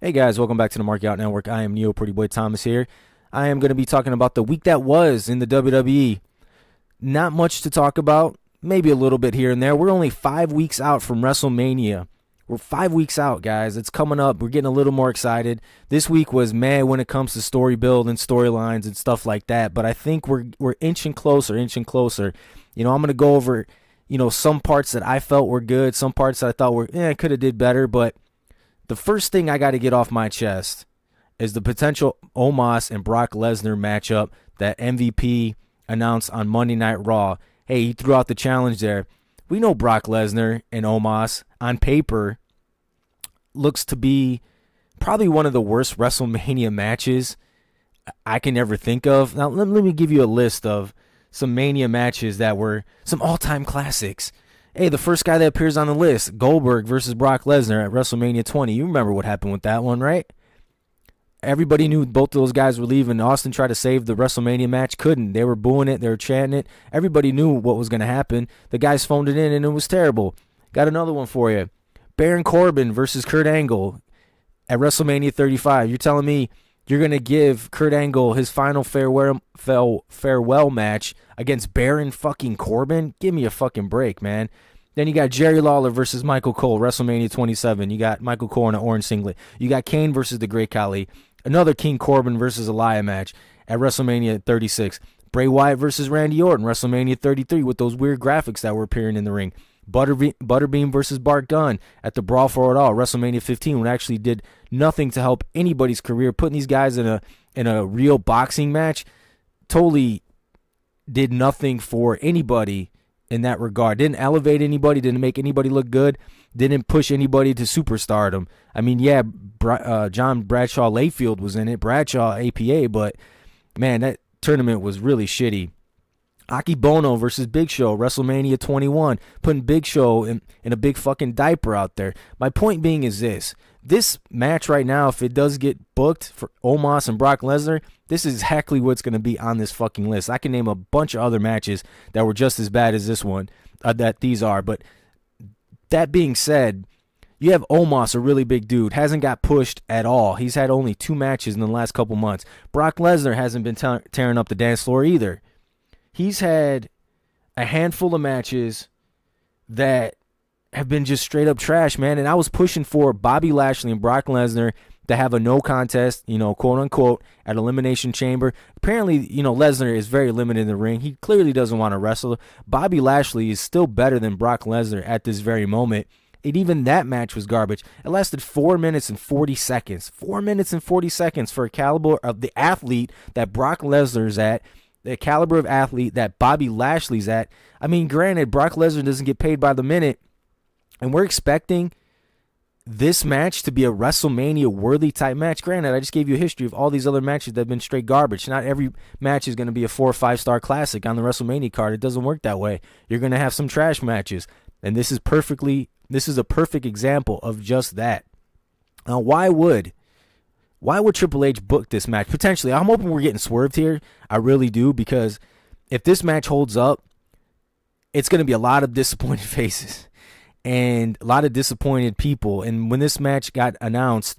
Hey guys, welcome back to the Mark Out Network. I am Neal Pretty Boy Thomas here. I am going to be talking about the week that was in the WWE. Not much to talk about, maybe a little bit here and there. We're only five weeks out from WrestleMania. We're five weeks out, guys. It's coming up. We're getting a little more excited. This week was mad when it comes to story build and storylines and stuff like that. But I think we're we're inching closer, inching closer. You know, I'm going to go over, you know, some parts that I felt were good, some parts that I thought were, yeah, I could have did better, but the first thing I got to get off my chest is the potential Omos and Brock Lesnar matchup that MVP announced on Monday Night Raw. Hey, he threw out the challenge there. We know Brock Lesnar and Omos on paper looks to be probably one of the worst WrestleMania matches I can ever think of. Now, let, let me give you a list of some Mania matches that were some all time classics. Hey, the first guy that appears on the list, Goldberg versus Brock Lesnar at WrestleMania 20. You remember what happened with that one, right? Everybody knew both of those guys were leaving. Austin tried to save the WrestleMania match, couldn't. They were booing it, they were chanting it. Everybody knew what was going to happen. The guys phoned it in, and it was terrible. Got another one for you. Baron Corbin versus Kurt Angle at WrestleMania 35. You're telling me you're going to give Kurt Angle his final farewell, farewell match against Baron fucking Corbin? Give me a fucking break, man. Then you got Jerry Lawler versus Michael Cole, WrestleMania 27. You got Michael Cole in an orange singlet. You got Kane versus the Great Khali. Another King Corbin versus Elia match at WrestleMania 36. Bray Wyatt versus Randy Orton, WrestleMania 33, with those weird graphics that were appearing in the ring. Butterbean, Butterbean versus Bart Gunn at the Brawl for It All, WrestleMania 15, when actually did nothing to help anybody's career. Putting these guys in a in a real boxing match totally did nothing for anybody in that regard. Didn't elevate anybody, didn't make anybody look good, didn't push anybody to superstardom. I mean, yeah, uh, John Bradshaw Layfield was in it, Bradshaw APA, but man, that tournament was really shitty. Akebono versus Big Show, WrestleMania 21, putting Big Show in, in a big fucking diaper out there. My point being is this this match right now, if it does get booked for Omos and Brock Lesnar, this is exactly what's going to be on this fucking list. I can name a bunch of other matches that were just as bad as this one, uh, that these are. But that being said, you have Omos, a really big dude, hasn't got pushed at all. He's had only two matches in the last couple months. Brock Lesnar hasn't been tearing up the dance floor either he's had a handful of matches that have been just straight up trash, man. And I was pushing for Bobby Lashley and Brock Lesnar to have a no contest, you know, quote unquote, at Elimination Chamber. Apparently, you know, Lesnar is very limited in the ring. He clearly doesn't want to wrestle. Bobby Lashley is still better than Brock Lesnar at this very moment. And even that match was garbage. It lasted four minutes and 40 seconds. Four minutes and 40 seconds for a caliber of the athlete that Brock Lesnar's at the caliber of athlete that Bobby Lashley's at. I mean, granted, Brock Lesnar doesn't get paid by the minute, and we're expecting this match to be a WrestleMania worthy type match. Granted, I just gave you a history of all these other matches that have been straight garbage. Not every match is going to be a four or five star classic on the WrestleMania card. It doesn't work that way. You're going to have some trash matches, and this is perfectly. This is a perfect example of just that. Now, why would why would Triple H book this match? Potentially, I'm hoping we're getting swerved here. I really do because if this match holds up, it's going to be a lot of disappointed faces and a lot of disappointed people. And when this match got announced,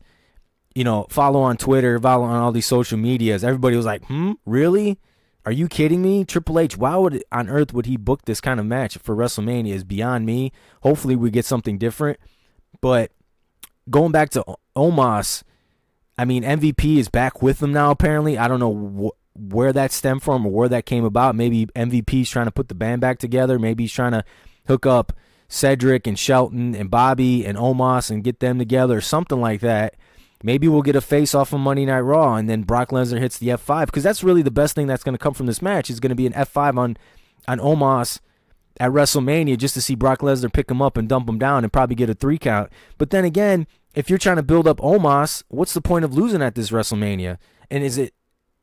you know, follow on Twitter, follow on all these social medias, everybody was like, "Hmm, really? Are you kidding me? Triple H, why would on earth would he book this kind of match for WrestleMania is beyond me. Hopefully we get something different. But going back to Omos, I mean, MVP is back with them now, apparently. I don't know wh- where that stemmed from or where that came about. Maybe MVP's trying to put the band back together. Maybe he's trying to hook up Cedric and Shelton and Bobby and Omos and get them together or something like that. Maybe we'll get a face off on Monday Night Raw and then Brock Lesnar hits the F5 because that's really the best thing that's going to come from this match is going to be an F5 on on Omos at WrestleMania just to see Brock Lesnar pick him up and dump him down and probably get a three count. But then again, if you're trying to build up Omos, what's the point of losing at this WrestleMania? And is it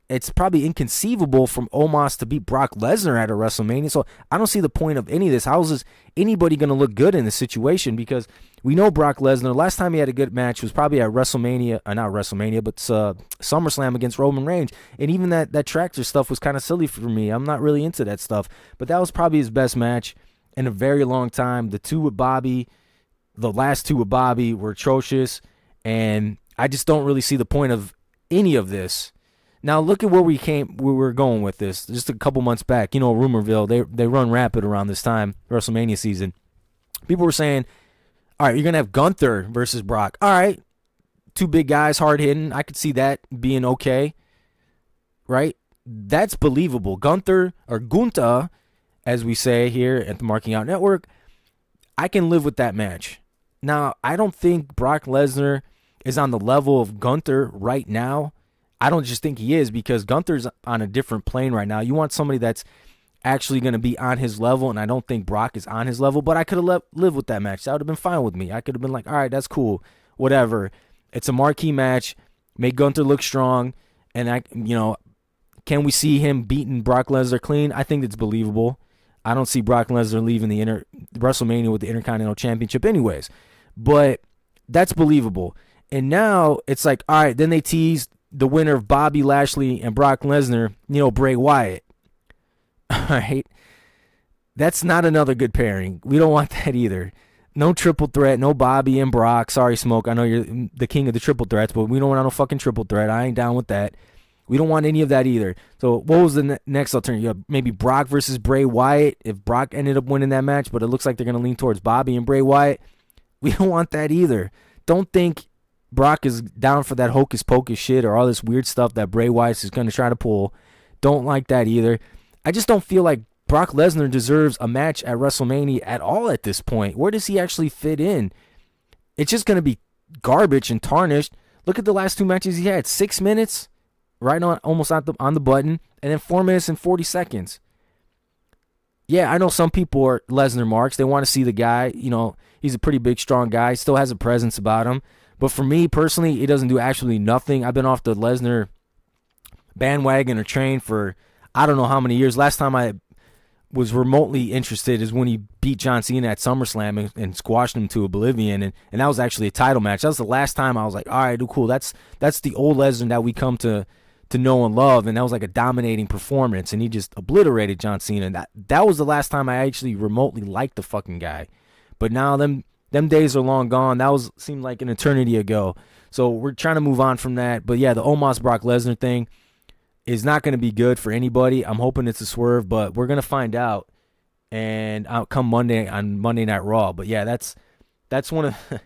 it's probably inconceivable from Omos to beat Brock Lesnar at a WrestleMania. So I don't see the point of any of this. How is this anybody going to look good in this situation? Because we know Brock Lesnar. Last time he had a good match was probably at WrestleMania, uh, not WrestleMania, but uh, SummerSlam against Roman Reigns. And even that that tractor stuff was kind of silly for me. I'm not really into that stuff. But that was probably his best match in a very long time. The two with Bobby the last two with Bobby were atrocious, and I just don't really see the point of any of this. Now look at where we came where we are going with this. Just a couple months back, you know, Rumorville, they they run rapid around this time, WrestleMania season. People were saying, All right, you're gonna have Gunther versus Brock. All right. Two big guys, hard hitting. I could see that being okay. Right? That's believable. Gunther or Gunta, as we say here at the Marking Out Network, I can live with that match. Now, I don't think Brock Lesnar is on the level of Gunther right now. I don't just think he is because Gunther's on a different plane right now. You want somebody that's actually going to be on his level, and I don't think Brock is on his level, but I could have lived with that match. That would have been fine with me. I could have been like, all right, that's cool, whatever. It's a marquee match. Make Gunther look strong, and I, you know, can we see him beating Brock Lesnar clean? I think it's believable. I don't see Brock Lesnar leaving the inter WrestleMania with the Intercontinental Championship, anyways. But that's believable. And now it's like, all right, then they teased the winner of Bobby Lashley and Brock Lesnar, you know, Bray Wyatt. All right. That's not another good pairing. We don't want that either. No triple threat, no Bobby and Brock. Sorry, Smoke. I know you're the king of the triple threats, but we don't want no fucking triple threat. I ain't down with that. We don't want any of that either. So, what was the ne- next alternative? maybe Brock versus Bray Wyatt if Brock ended up winning that match, but it looks like they're going to lean towards Bobby and Bray Wyatt. We don't want that either. Don't think Brock is down for that hocus pocus shit or all this weird stuff that Bray Wyatt is going to try to pull. Don't like that either. I just don't feel like Brock Lesnar deserves a match at WrestleMania at all at this point. Where does he actually fit in? It's just going to be garbage and tarnished. Look at the last two matches he had. Six minutes, right on almost on the on the button, and then four minutes and forty seconds. Yeah, I know some people are Lesnar marks. They want to see the guy. You know, he's a pretty big, strong guy. Still has a presence about him. But for me personally, it doesn't do actually nothing. I've been off the Lesnar bandwagon or train for I don't know how many years. Last time I was remotely interested is when he beat John Cena at SummerSlam and, and, squashed him to oblivion, and, and that was actually a title match. That was the last time I was like, all right, cool. That's that's the old Lesnar that we come to to know and love, and that was like a dominating performance, and he just obliterated John Cena. That that was the last time I actually remotely liked the fucking guy. But now them them days are long gone. That was seemed like an eternity ago. So we're trying to move on from that. But yeah, the Omos Brock Lesnar thing is not going to be good for anybody. I'm hoping it's a swerve, but we're to find out. And I'll come Monday on Monday Night Raw. But yeah, that's that's one of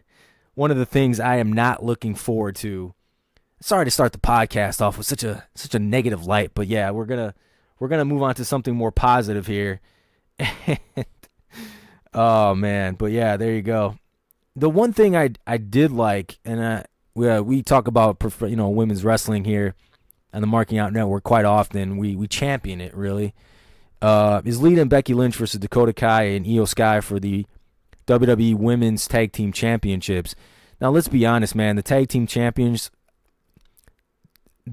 one of the things I am not looking forward to. Sorry to start the podcast off with such a such a negative light, but yeah, we're gonna we're gonna move on to something more positive here. Oh man, but yeah, there you go. The one thing I I did like, and I, we uh, we talk about you know women's wrestling here on the Marking Out Network quite often. We we champion it really. Uh, is and Becky Lynch versus Dakota Kai and Iyo Sky for the WWE Women's Tag Team Championships. Now let's be honest, man. The tag team champions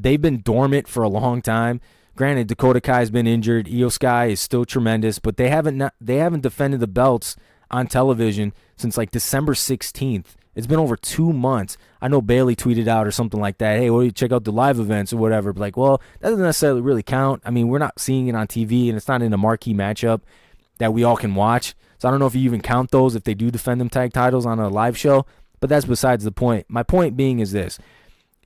they've been dormant for a long time. Granted, Dakota Kai's been injured. Iyo Sky is still tremendous, but they haven't not, they haven't defended the belts on television since like December 16th. It's been over two months. I know Bayley tweeted out or something like that. Hey, well, you check out the live events or whatever. But like, well, that doesn't necessarily really count. I mean, we're not seeing it on TV, and it's not in a marquee matchup that we all can watch. So I don't know if you even count those if they do defend them tag titles on a live show. But that's besides the point. My point being is this: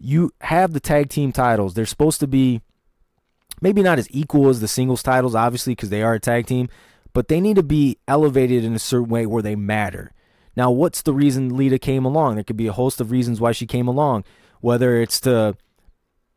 you have the tag team titles. They're supposed to be maybe not as equal as the singles titles, obviously, because they are a tag team, but they need to be elevated in a certain way where they matter. Now, what's the reason Lita came along? There could be a host of reasons why she came along, whether it's to,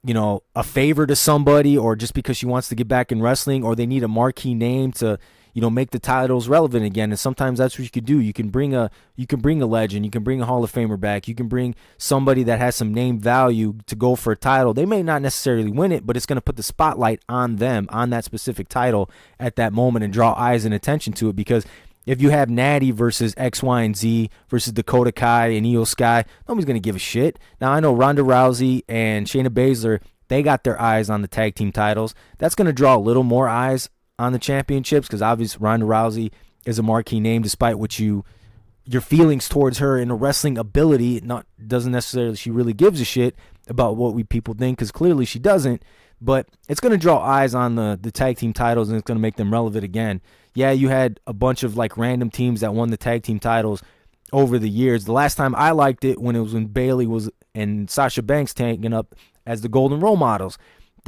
you know, a favor to somebody or just because she wants to get back in wrestling or they need a marquee name to, you know make the titles relevant again. And sometimes that's what you could do. You can bring a you can bring a legend. You can bring a hall of famer back. You can bring somebody that has some name value to go for a title. They may not necessarily win it but it's going to put the spotlight on them on that specific title at that moment and draw eyes and attention to it. Because if you have Natty versus X, Y, and Z versus Dakota Kai and Iyo Sky, nobody's going to give a shit. Now, I know Ronda Rousey and Shayna Baszler, they got their eyes on the tag team titles. That's going to draw a little more eyes on the championships because obviously Ronda Rousey is a marquee name, despite what you your feelings towards her and her wrestling ability. Not doesn't necessarily she really gives a shit about what we people think because clearly she doesn't. But it's going to draw eyes on the the tag team titles and it's going to make them relevant again. Yeah, you had a bunch of like random teams that won the tag team titles over the years. The last time I liked it when it was when Bayley was and Sasha Banks tanking up as the golden role models.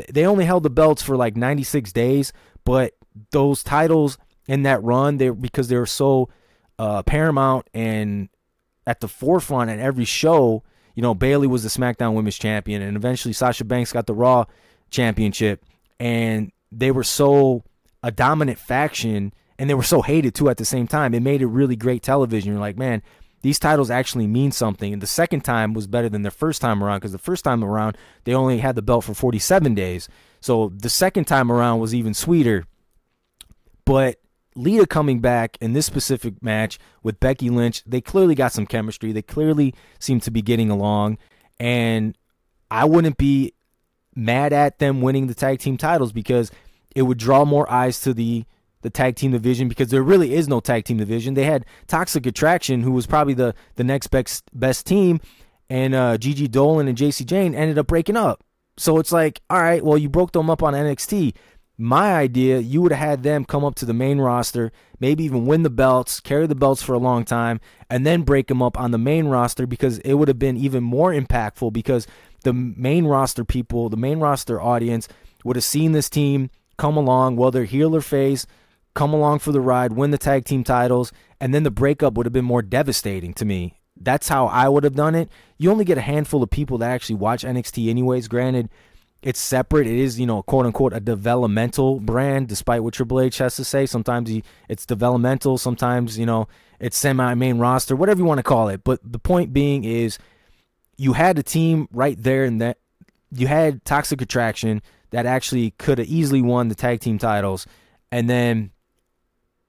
They only held the belts for like 96 days, but those titles in that run, they because they were so uh, paramount and at the forefront at every show. You know, Bayley was the SmackDown Women's Champion, and eventually Sasha Banks got the Raw Championship, and they were so a dominant faction, and they were so hated too at the same time. It made it really great television. You're like, man, these titles actually mean something. And the second time was better than the first time around because the first time around they only had the belt for 47 days. So the second time around was even sweeter. But Lita coming back in this specific match with Becky Lynch, they clearly got some chemistry. They clearly seem to be getting along. And I wouldn't be mad at them winning the tag team titles because it would draw more eyes to the the tag team division because there really is no tag team division. They had Toxic Attraction, who was probably the the next best best team, and uh, Gigi Dolin and Jacy Jayne ended up breaking up. So it's like, all right, well, you broke them up on NXT. My idea, you would have had them come up to the main roster, maybe even win the belts, carry the belts for a long time, and then break them up on the main roster because it would have been even more impactful because the main roster people, the main roster audience would have seen this team come along, whether heel or face, come along for the ride, win the tag team titles, and then the breakup would have been more devastating to me. That's how I would have done it. You only get a handful of people that actually watch NXT, anyways. Granted, it's separate. It is, you know, quote unquote, a developmental brand, despite what Triple H has to say. Sometimes he, it's developmental. Sometimes, you know, it's semi main roster, whatever you want to call it. But the point being is you had a team right there and that you had Toxic Attraction that actually could have easily won the tag team titles. And then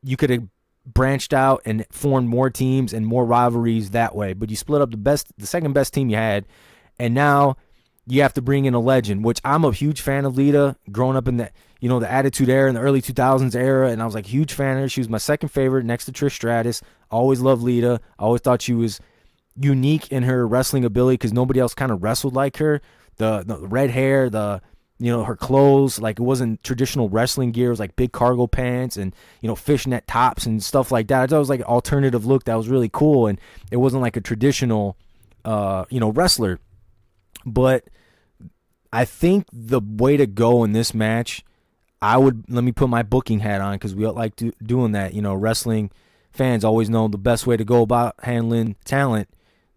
you could have branched out and formed more teams and more rivalries that way. But you split up the best, the second best team you had, and now you have to bring in a legend. Which I'm a huge fan of Lita. Growing up in the you know the Attitude Era in the early 2000s era, and I was like huge fan of her. She was my second favorite next to Trish Stratus. Always loved Lita. Always thought she was unique in her wrestling ability because nobody else kind of wrestled like her. The, the red hair, the you know her clothes like it wasn't traditional wrestling gear it was like big cargo pants and you know fishnet tops and stuff like that i thought it was like an alternative look that was really cool and it wasn't like a traditional uh you know wrestler but i think the way to go in this match i would let me put my booking hat on because we like do, doing that you know wrestling fans always know the best way to go about handling talent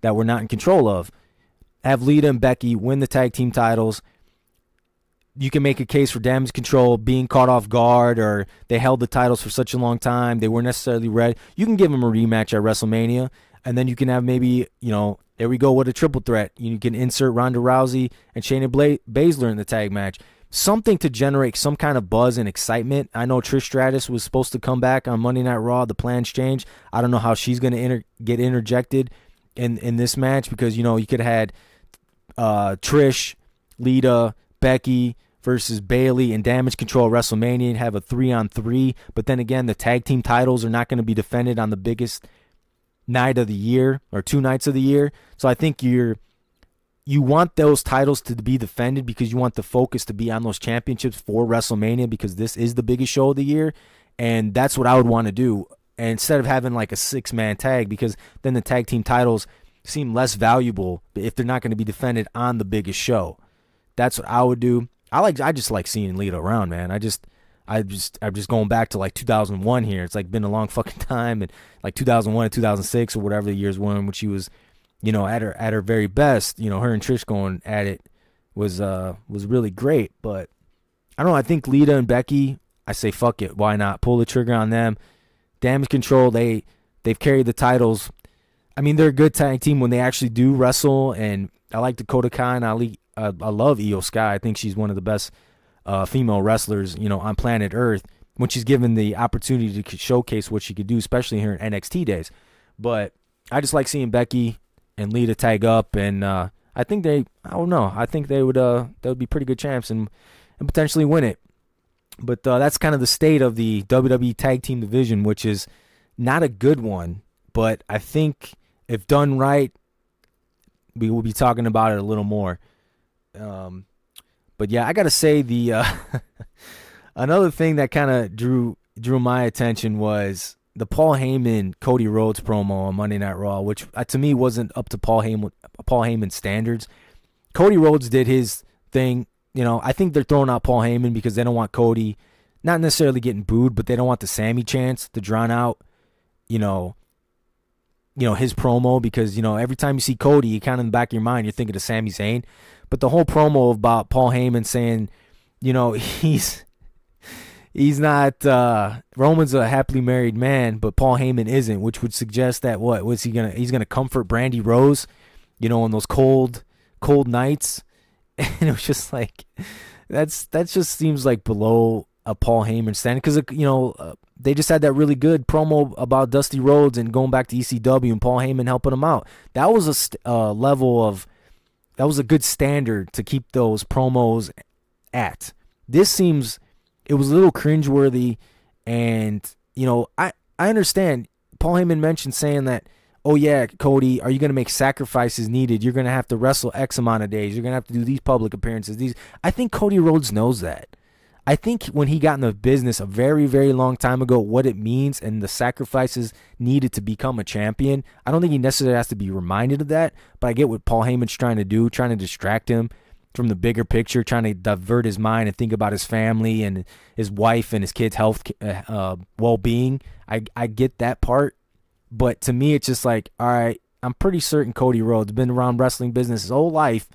that we're not in control of. Have lita and becky win the tag team titles. You can make a case for damage control being caught off guard or they held the titles for such a long time they weren't necessarily ready. You can give them a rematch at wrestlemania and then you can have maybe you know there we go with a triple threat. You can insert ronda rousey and shayna baszler in the tag match. Something to generate some kind of buzz and excitement. I know trish stratus was supposed to come back on monday night raw. The plans changed. I don't know how she's going to get interjected in in this match because you know you could have had uh, trish lita Becky versus Bayley and Damage Control WrestleMania and have a three on three. But then again, the tag team titles are not going to be defended on the biggest night of the year or two nights of the year. So I think you're you want those titles to be defended because you want the focus to be on those championships for WrestleMania because this is the biggest show of the year. And that's what I would want to do. And instead of having like a six man tag, because then the tag team titles seem less valuable if they're not going to be defended on the biggest show. That's what I would do. I like I just like seeing Lita around, man. I just I just I'm just going back to like 2001 here. It's like been a long fucking time, and like 2001 and 2006 or whatever the years were in which she was, you know, at her at her very best. You know, her and Trish going at it was uh was really great. But I don't know. I think Lita and Becky. I say fuck it. Why not pull the trigger on them? Damage Control. They they've carried the titles. I mean, they're a good tag team when they actually do wrestle, and I like Dakota Kai and Ali I, I love Iyo Sky. I think she's one of the best uh, female wrestlers, you know, on planet Earth when she's given the opportunity to showcase what she could do, especially here in NXT days. But I just like seeing Becky and Lita tag up, and uh, I think they, I don't know, I think they would, uh, they would be pretty good champs and and potentially win it. But uh, that's kind of the state of the WWE Tag Team division, which is not a good one. But I think if done right, we will be talking about it a little more. Um, but yeah, I gotta say the uh, another thing that kind of drew drew my attention was the Paul Heyman Cody Rhodes promo on Monday Night Raw, which uh, to me wasn't up to Paul Heyman Paul Heyman standards. Cody Rhodes did his thing. You know, I think they're throwing out Paul Heyman because they don't want Cody, not necessarily getting booed, but they don't want the Sami chance to drown out. You know, you know his promo because you know every time you see Cody, you kind of in the back of your mind you're thinking of Sami Zayn. But the whole promo about Paul Heyman saying, you know, he's he's not uh, Roman's a happily married man, but Paul Heyman isn't, which would suggest that what was he gonna he's gonna comfort Brandi Rhodes, you know, on those cold cold nights, and it was just like that's that just seems like below a Paul Heyman stand because you know uh, they just had that really good promo about Dusty Rhodes and going back to ECW and Paul Heyman helping him out. That was a st- uh, level of that was a good standard to keep those promos at. This seems it was a little cringeworthy, and you know I I understand. Paul Heyman mentioned saying that, oh yeah, Cody, are you going to make sacrifices needed? You're going to have to wrestle X amount of days. You're going to have to do these public appearances. These I think Cody Rhodes knows that. I think when he got in the business a very, very long time ago, what it means and the sacrifices needed to become a champion, I don't think he necessarily has to be reminded of that. But I get what Paul Heyman's trying to do, trying to distract him from the bigger picture, trying to divert his mind and think about his family and his wife and his kids' health, uh, uh well being. I, I get that part. But to me, it's just like, all right, I'm pretty certain Cody Rhodes been around wrestling business his whole life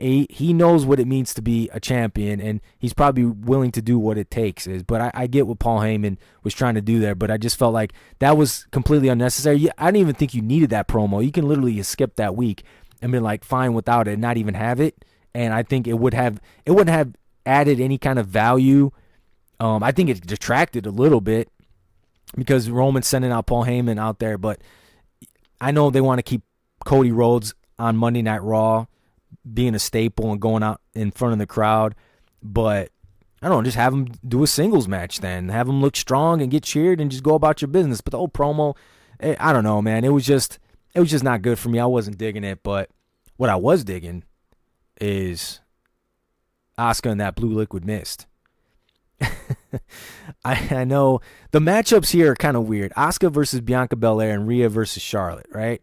he, he knows what it means to be a champion, and he's probably willing to do what it takes. Is but I, I get what Paul Heyman was trying to do there, but I just felt like that was completely unnecessary. I didn't even think you needed that promo. You can literally skip that week and be like fine without it, not even have it. And I think it would have it wouldn't have added any kind of value. Um, I think it detracted a little bit because Roman's sending out Paul Heyman out there, but I know they want to keep Cody Rhodes on Monday Night Raw being a staple and going out in front of the crowd. But I don't know, just have them do a singles match then. Have them look strong and get cheered and just go about your business. But the whole promo, eh, I don't know, man. It was just it was just not good for me. I wasn't digging it, but what I was digging is Asuka and that blue liquid mist. I, I know the matchups here are kind of weird. Asuka versus Bianca Belair and Rhea versus Charlotte, right?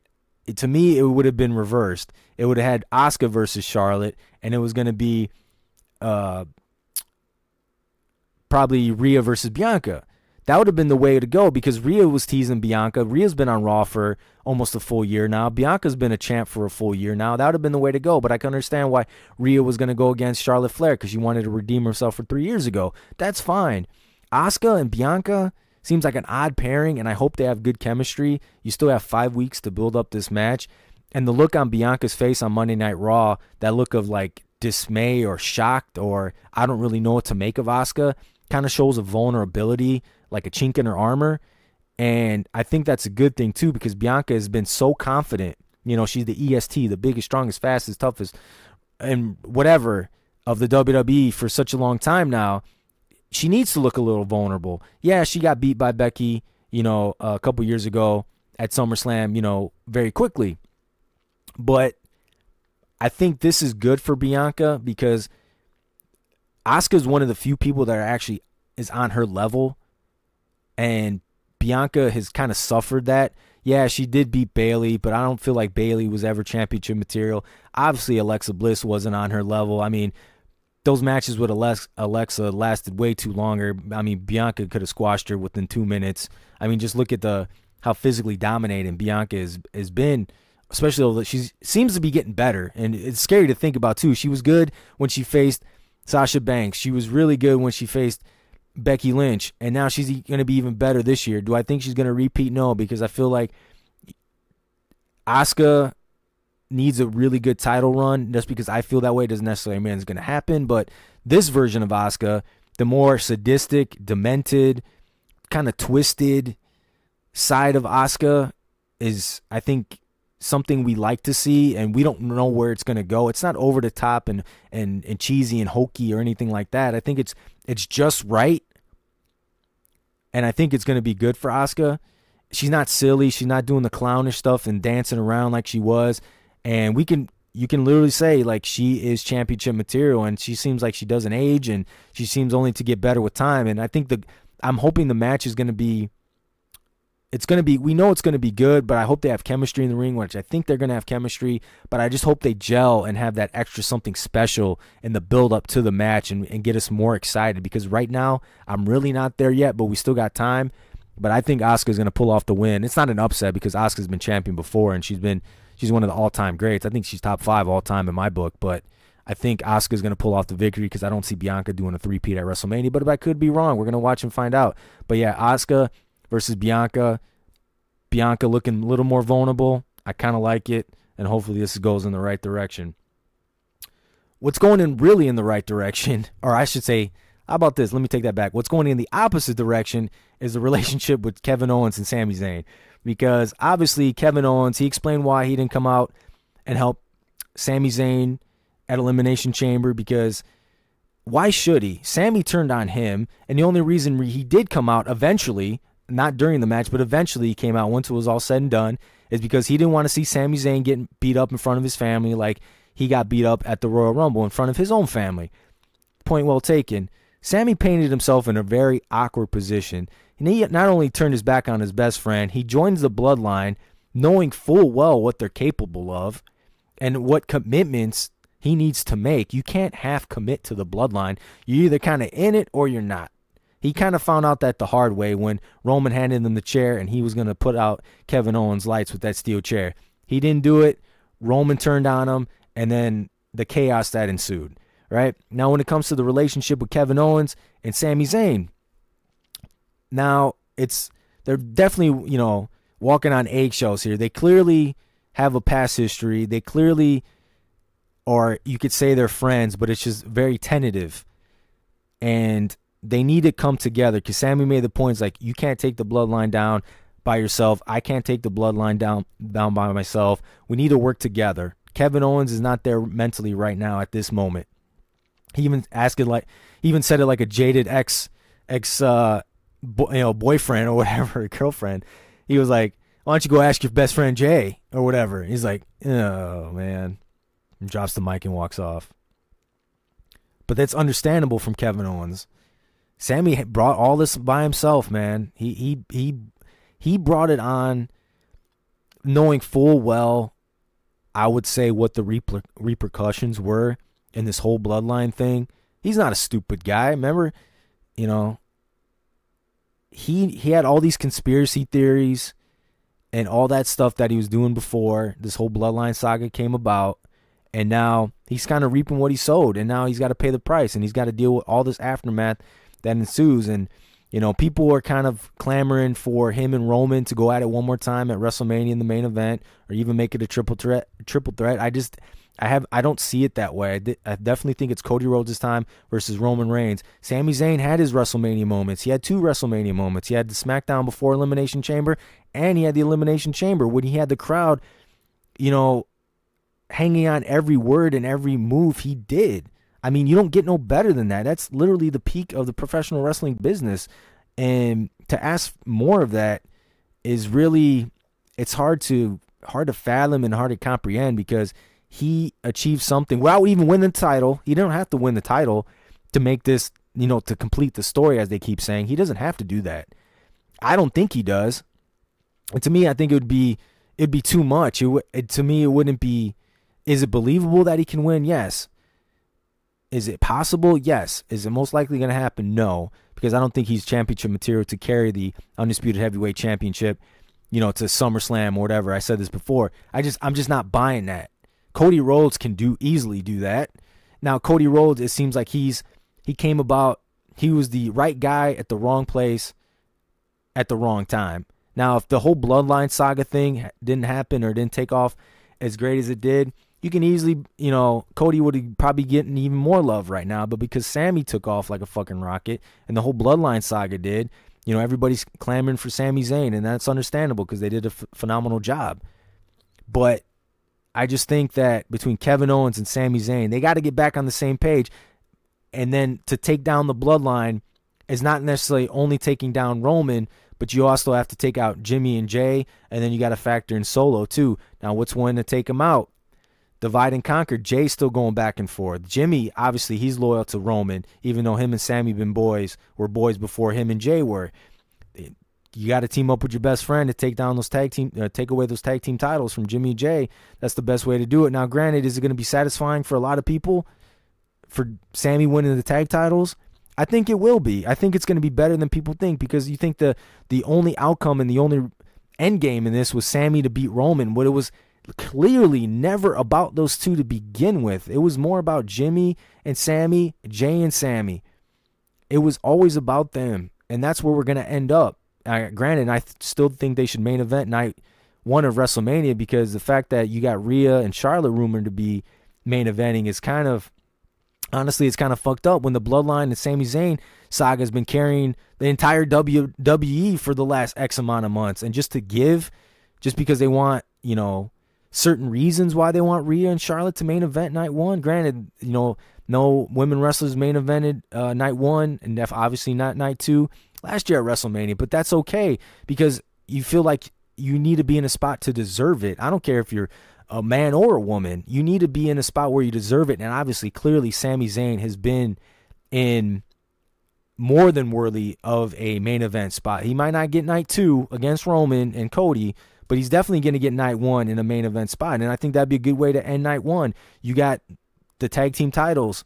To me, it would have been reversed. It would have had Asuka versus Charlotte, and it was going to be uh, probably Rhea versus Bianca. That would have been the way to go because Rhea was teasing Bianca. Rhea's been on Raw for almost a full year now. Bianca's been a champ for a full year now. That would have been the way to go. But I can understand why Rhea was going to go against Charlotte Flair because she wanted to redeem herself for three years ago. That's fine. Asuka and Bianca, Seems like an odd pairing, and I hope they have good chemistry. You still have five weeks to build up this match. And the look on Bianca's face on Monday Night Raw, that look of like dismay or shocked or I don't really know what to make of Asuka, kind of shows a vulnerability, like a chink in her armor. And I think that's a good thing too because Bianca has been so confident. You know, she's the EST, the biggest, strongest, fastest, toughest, and whatever of the WWE for such a long time now she needs to look a little vulnerable. Yeah, she got beat by Becky, you know, a couple years ago at SummerSlam, you know, very quickly. But I think this is good for Bianca because Asuka is one of the few people that are actually is on her level, and Bianca has kind of suffered that. Yeah, she did beat Bayley, but I don't feel like Bayley was ever championship material. Obviously, Alexa Bliss wasn't on her level. I mean, those matches with Alexa lasted way too longer. I mean, Bianca could have squashed her within two minutes. I mean, just look at the how physically dominating Bianca has has been, especially though she seems to be getting better. And it's scary to think about too. She was good when she faced Sasha Banks. She was really good when she faced Becky Lynch, and now she's going to be even better this year. Do I think she's going to repeat? No, because I feel like Asuka needs a really good title run. Just because I feel that way doesn't necessarily mean it's going to happen. But this version of Asuka, the more sadistic, demented, kind of twisted side of Asuka is, I think, something we like to see, and we don't know where it's going to go. It's not over the top and, and and cheesy and hokey or anything like that. I think it's it's just right, and I think it's going to be good for Asuka. She's not silly. She's not doing the clownish stuff and dancing around like she was and we can you can literally say like she is championship material and she seems like she doesn't age and she seems only to get better with time. And i think the i'm hoping the match is going to be it's going to be we know it's going to be good but i hope they have chemistry in the ring which i think they're going to have chemistry but i just hope they gel and have that extra something special in the build up to the match and, and get us more excited because right now i'm really not there yet but we still got time. But i think Asuka's going to pull off the win. It's not an upset because Asuka's been champion before and she's been she's one of the all-time greats i think she's top five all-time in my book but I think Asuka's going to pull off the victory because I don't see Bianca doing a three-peat at WrestleMania, but if I could be wrong, we're going to watch and find out. But yeah, Asuka versus Bianca. Bianca looking a little more vulnerable. I kind of like it, and hopefully this goes in the right direction. What's going in really in the right direction, or I should say, how about this? Let me take that back. What's going in the opposite direction is the relationship with Kevin Owens and Sami Zayn. Because obviously, Kevin Owens, he explained why he didn't come out and help Sami Zayn at Elimination Chamber because why should he? Sami turned on him, and the only reason he did come out eventually, not during the match, but eventually he came out once it was all said and done, is because he didn't want to see Sami Zayn getting beat up in front of his family like he got beat up at the Royal Rumble in front of his own family. Point well taken. Sami painted himself in a very awkward position, and he not only turned his back on his best friend, he joins the bloodline knowing full well what they're capable of and what commitments he needs to make. You can't half commit to the bloodline. You're either kind of in it or you're not. He kind of found out that the hard way when Roman handed him the chair and he was going to put out Kevin Owens' lights with that steel chair. He didn't do it. Roman turned on him, and then the chaos that ensued. Right now, when it comes to the relationship with Kevin Owens and Sami Zayn, now it's they're definitely you know walking on eggshells here. They clearly have a past history. They clearly or you could say they're friends, but it's just very tentative. And they need to come together because Sami made the points like you can't take the bloodline down by yourself. I can't take the bloodline down down by myself. We need to work together. Kevin Owens is not there mentally right now at this moment. He even asked it like he even said it like a jaded ex ex uh bo- you know boyfriend or whatever girlfriend. He was like, "Why don't you go ask your best friend Jey or whatever?" He's like, "Oh man." and drops the mic and walks off. But that's understandable from Kevin Owens. Sami brought all this by himself, man. He he he he brought it on knowing full well I would say what the reper- repercussions were in this whole bloodline thing. He's not a stupid guy. Remember, you know, he he had all these conspiracy theories and all that stuff that he was doing before this whole bloodline saga came about and now he's kind of reaping what he sowed and now he's got to pay the price and he's got to deal with all this aftermath that ensues and you know people are kind of clamoring for him and Roman to go at it one more time at WrestleMania in the main event or even make it a triple threat triple threat I just I have I don't see it that way. I, I definitely think it's Cody Rhodes time versus Roman Reigns. Sami Zayn had his WrestleMania moments. He had two WrestleMania moments. He had the SmackDown before Elimination Chamber, and he had the Elimination Chamber when he had the crowd, you know, hanging on every word and every move he did. I mean, you don't get no better than that. That's literally the peak of the professional wrestling business. And to ask more of that is really it's hard to hard to fathom and hard to comprehend because he achieved something without even winning the title. He didn't have to win the title to make this, you know, to complete the story as they keep saying. He doesn't have to do that. I don't think he does. And to me, I think it would be it'd be too much. It, it to me it wouldn't be is it believable that he can win? Yes. Is it possible? Yes. Is it most likely going to happen? No, because I don't think he's championship material to carry the undisputed heavyweight championship, you know, to SummerSlam or whatever. I said this before. I just I'm just not buying that. Cody Rhodes can do easily do that. Now Cody Rhodes, it seems like he's he came about he was the right guy at the wrong place at the wrong time. Now, if the whole bloodline saga thing didn't happen or didn't take off as great as it did, you can easily, you know, Cody would probably getting even more love right now, but because Sami took off like a fucking rocket and the whole Bloodline saga did, you know, everybody's clamoring for Sami Zayn, and that's understandable because they did a f- phenomenal job. But I just think that between Kevin Owens and Sami Zayn, they got to get back on the same page. And then to take down the Bloodline is not necessarily only taking down Roman, but you also have to take out Jimmy and Jey, and then you got to factor in Solo too. Now, what's one to take them out? divide and conquer. Jey's still going back and forth. Jimmy, obviously, he's loyal to Roman, even though him and Sami been boys, were boys before him and Jey were. You got to team up with your best friend to take down those tag team, uh, take away those tag team titles from Jimmy Jey. That's the best way to do it. Now, granted, is it going to be satisfying for a lot of people for Sami winning the tag titles? I think it will be. I think it's going to be better than people think because you think the the only outcome and the only end game in this was Sami to beat Roman. What it was clearly never about those two to begin with. It was more about Jimmy and Sami, Jey and Sami. It was always about them, and that's where we're going to end up. Uh, granted, I th- still think they should main event night one of WrestleMania because the fact that you got Rhea and Charlotte rumored to be main eventing is kind of honestly it's kind of fucked up when the Bloodline and Sami Zayn saga has been carrying the entire WWE for the last X amount of months, and just to give, just because they want you know certain reasons why they want Rhea and Charlotte to main event night one. Granted, you know no women wrestlers main evented uh, night one, and obviously not night two last year at WrestleMania, but that's okay because you feel like you need to be in a spot to deserve it. I don't care if you're a man or a woman. You need to be in a spot where you deserve it. And obviously, clearly, Sami Zayn has been in more than worthy of a main event spot. He might not get night two against Roman and Cody, but he's definitely going to get night one in a main event spot. And I think that'd be a good way to end night one. You got the tag team titles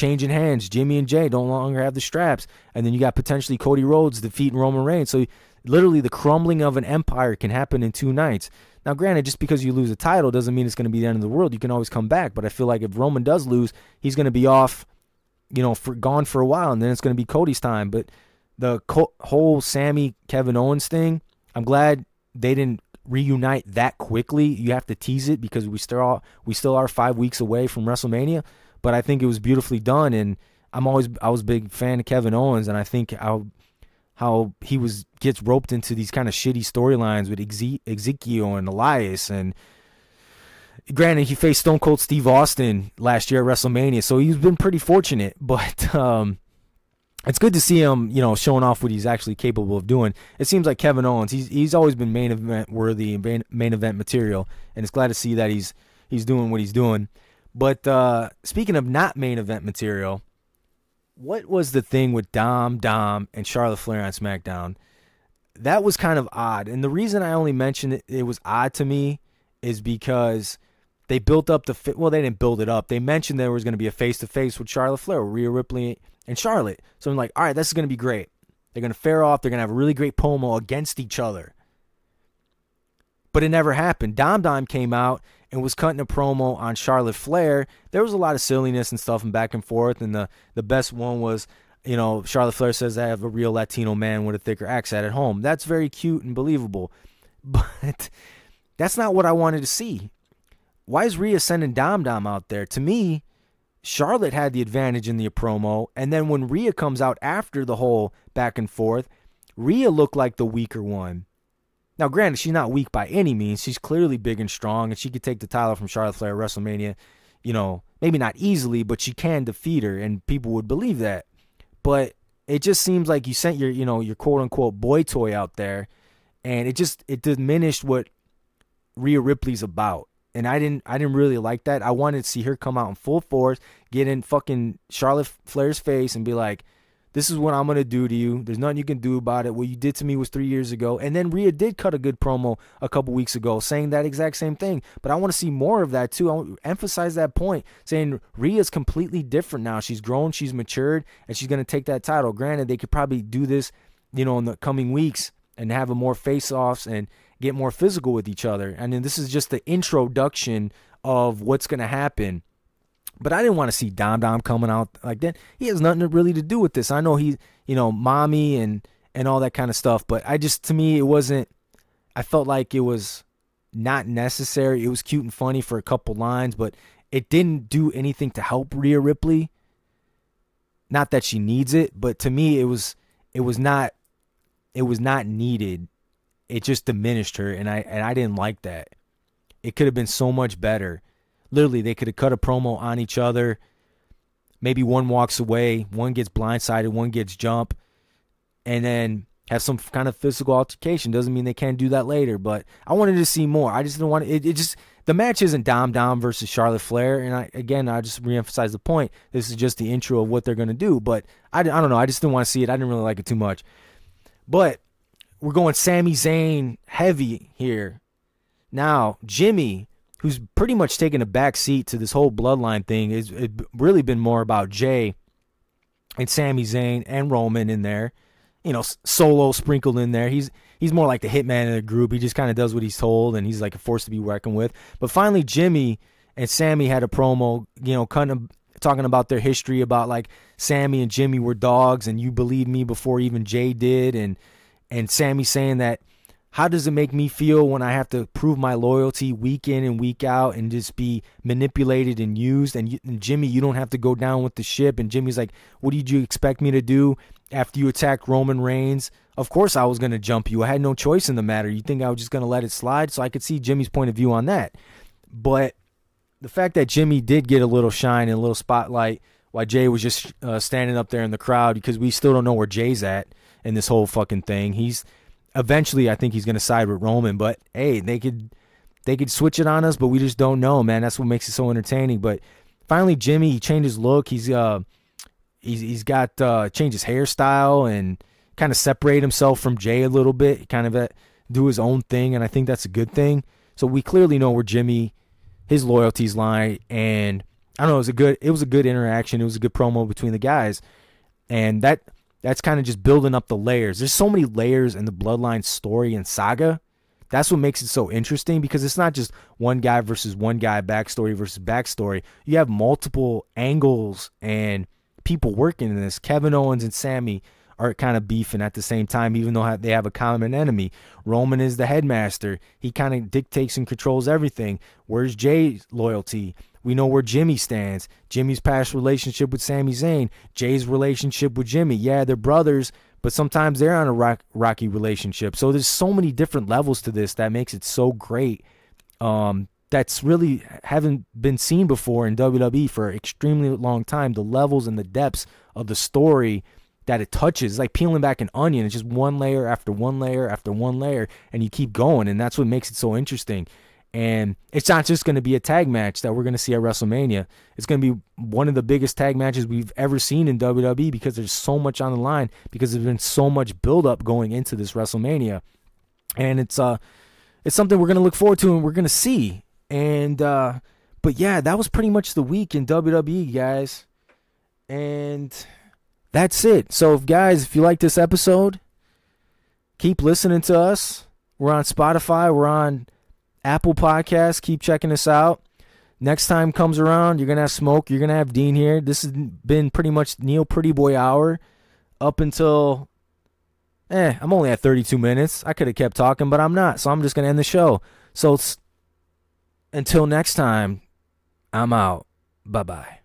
changing hands. Jimmy and Jey don't longer have the straps, and then you got potentially Cody Rhodes defeating Roman Reigns. So literally, the crumbling of an empire can happen in two nights. Now, granted, just because you lose a title doesn't mean it's going to be the end of the world. You can always come back, but I feel like if Roman does lose, he's going to be off, you know, for gone for a while, and then it's going to be Cody's time. But the co- whole Sami Kevin Owens thing, I'm glad they didn't reunite that quickly. You have to tease it because we still are, we still are five weeks away from WrestleMania but I think it was beautifully done. And I'm always I was a big fan of Kevin Owens, and I think how how he was gets roped into these kind of shitty storylines with Ezekiel and Elias and. Granted, he faced Stone Cold Steve Austin last year at WrestleMania, so he's been pretty fortunate. But um, it's good to see him, you know, showing off what he's actually capable of doing. It seems like Kevin Owens, he's he's always been main event worthy and main event material, and it's glad to see that he's he's doing what he's doing. But uh, speaking of not main event material, what was the thing with Dom, Dom, and Charlotte Flair on SmackDown? That was kind of odd. And the reason I only mentioned it, it was odd to me is because they built up the fit. Well, they didn't build it up. They mentioned there was going to be a face to face with Charlotte Flair, Rhea Ripley, and Charlotte. So I'm like, all right, this is going to be great. They're going to fare off. They're going to have a really great promo against each other. But it never happened. Dom Dom came out and was cutting a promo on Charlotte Flair. There was a lot of silliness and stuff and back and forth. And the, the best one was, you know, Charlotte Flair says, I have a real Latino man with a thicker accent at home. That's very cute and believable. But that's not what I wanted to see. Why is Rhea sending Dom Dom out there? To me, Charlotte had the advantage in the promo. And then when Rhea comes out after the whole back and forth, Rhea looked like the weaker one. Now, granted, she's not weak by any means. She's clearly big and strong, and she could take the title from Charlotte Flair at WrestleMania. You know, maybe not easily, but she can defeat her, and people would believe that. But it just seems like you sent your, you know, your quote unquote boy toy out there, and it just it diminished what Rhea Ripley's about. And I didn't I didn't really like that. I wanted to see her come out in full force, get in fucking Charlotte Flair's face, and be like, this is what I'm going to do to you. There's nothing you can do about it. What you did to me was three years ago. And then Rhea did cut a good promo a couple weeks ago saying that exact same thing. But I want to see more of that too. I want to emphasize that point saying Rhea's completely different now. She's grown, she's matured, and she's going to take that title. Granted, they could probably do this, you know, in the coming weeks and have a more face offs and get more physical with each other. And then this is just the introduction of what's going to happen but I didn't want to see Dom Dom coming out like that. He has nothing really to do with this. I know he, you know, mommy and and all that kind of stuff. But I just to me it wasn't. I felt like it was not necessary. It was cute and funny for a couple lines, but it didn't do anything to help Rhea Ripley. Not that she needs it, but to me it was it was not it was not needed. It just diminished her and I and I didn't like that. It could have been so much better literally they could have cut a promo on each other. Maybe one walks away, one gets blindsided, one gets jump, and then have some kind of physical altercation. Doesn't mean they can't do that later, but I wanted to see more. I just didn't want it. It just the match isn't Dom Dom versus Charlotte Flair, and I again I just reemphasize the point. This is just the intro of what they're gonna do, but I, I don't know. I just didn't want to see it. I didn't really like it too much, but we're going Sami Zayn heavy here. Now, Jimmy, who's pretty much taken a back seat to this whole bloodline thing, is it really been more about Jey and Sami Zayn and Roman in there. You know, Solo sprinkled in there. He's he's more like the hitman of the group. He just kind of does what he's told, and he's like a force to be reckoned with. But finally, Jimmy and Sami had a promo, you know, kind of talking about their history about like Sami and Jimmy were dogs, and you believed me before even Jey did, and and Sami saying that how does it make me feel when I have to prove my loyalty week in and week out and just be manipulated and used? And, you, and, Jimmy, you don't have to go down with the ship. And Jimmy's like, What did you expect me to do after you attacked Roman Reigns? Of course, I was going to jump you. I had no choice in the matter. You think I was just going to let it slide? So I could see Jimmy's point of view on that. But the fact that Jimmy did get a little shine and a little spotlight while Jey was just uh, standing up there in the crowd because we still don't know where Jey's at in this whole fucking thing. He's eventually I think he's going to side with Roman, but hey, they could they could switch it on us, but we just don't know, man. That's what makes it so entertaining. But finally, Jimmy he changed his look. He's uh he's he's got uh changed his hairstyle and kind of separate himself from Jey a little bit, kind of uh, do his own thing, and I think that's a good thing. So we clearly know where Jimmy his loyalties lie, and I don't know. It was a good it was a good interaction. It was a good promo between the guys, and that that's kind of just building up the layers. There's so many layers in the Bloodline story and saga. That's what makes it so interesting because it's not just one guy versus one guy, backstory versus backstory. You have multiple angles and people working in this. Kevin Owens and Sami are kind of beefing at the same time, even though they have a common enemy. Roman is the headmaster. He kind of dictates and controls everything. Where's Jey's loyalty? We know where Jimmy stands. Jimmy's past relationship with Sami Zayn. Jey's relationship with Jimmy. Yeah, they're brothers, but sometimes they're on a rock, rocky relationship. So there's so many different levels to this that makes it so great. Um, that's really haven't been seen before in WWE for an extremely long time. The levels and the depths of the story that it touches, like peeling back an onion. It's just one layer after one layer after one layer, and you keep going, and that's what makes it so interesting. And it's not just going to be a tag match that we're going to see at WrestleMania. It's going to be one of the biggest tag matches we've ever seen in WWE because there's so much on the line because there's been so much buildup going into this WrestleMania. And it's uh it's something we're going to look forward to and we're going to see. And uh but yeah, that was pretty much the week in WWE, guys. And that's it. So if guys, if you like this episode, keep listening to us. We're on Spotify, we're on Apple Podcasts. Keep checking us out. Next time comes around, you're gonna have Smoke. You're gonna have Dean here. This has been pretty much Neal Pretty Boy hour up until. Eh, I'm only at 32 minutes. I could have kept talking, but I'm not. So I'm just gonna end the show. So until next time, I'm out. Bye bye.